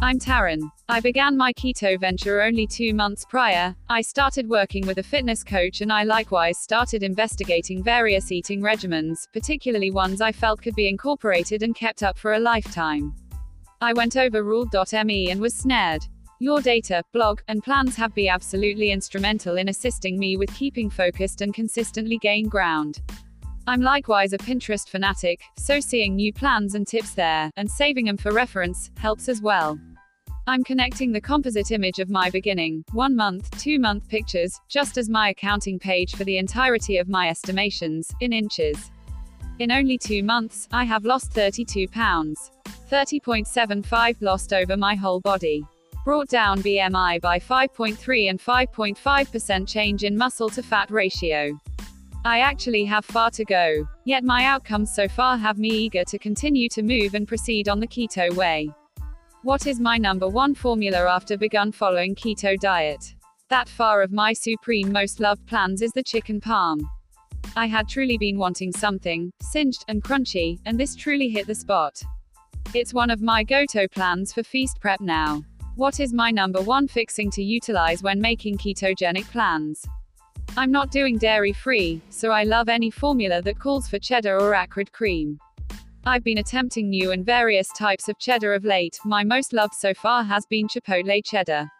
I'm Taryn. I began my keto venture only two months prior. I started working with a fitness coach and I likewise started investigating various eating regimens, particularly ones I felt could be incorporated and kept up for a lifetime. I went over ruled.me and was snared. Your data, blog, and plans have been absolutely instrumental in assisting me with keeping focused and consistently gain ground. I'm likewise a Pinterest fanatic, so seeing new plans and tips there, and saving them for reference, helps as well. I'm connecting the composite image of my beginning, one month, two month pictures, just as my accounting page for the entirety of my estimations, in inches. In only two months, I have lost 32 pounds. 30.75 lost over my whole body. Brought down BMI by 5.3 and 5.5% change in muscle to fat ratio. I actually have far to go, yet my outcomes so far have me eager to continue to move and proceed on the keto way. What is my number one formula after begun following keto diet? That far of my supreme most loved plans is the chicken palm. I had truly been wanting something, singed, and crunchy, and this truly hit the spot. It's one of my go-to plans for feast prep now. What is my number one fixing to utilize when making ketogenic plans? I'm not doing dairy free, so I love any formula that calls for cheddar or acrid cream. I've been attempting new and various types of cheddar of late. My most loved so far has been Chipotle cheddar.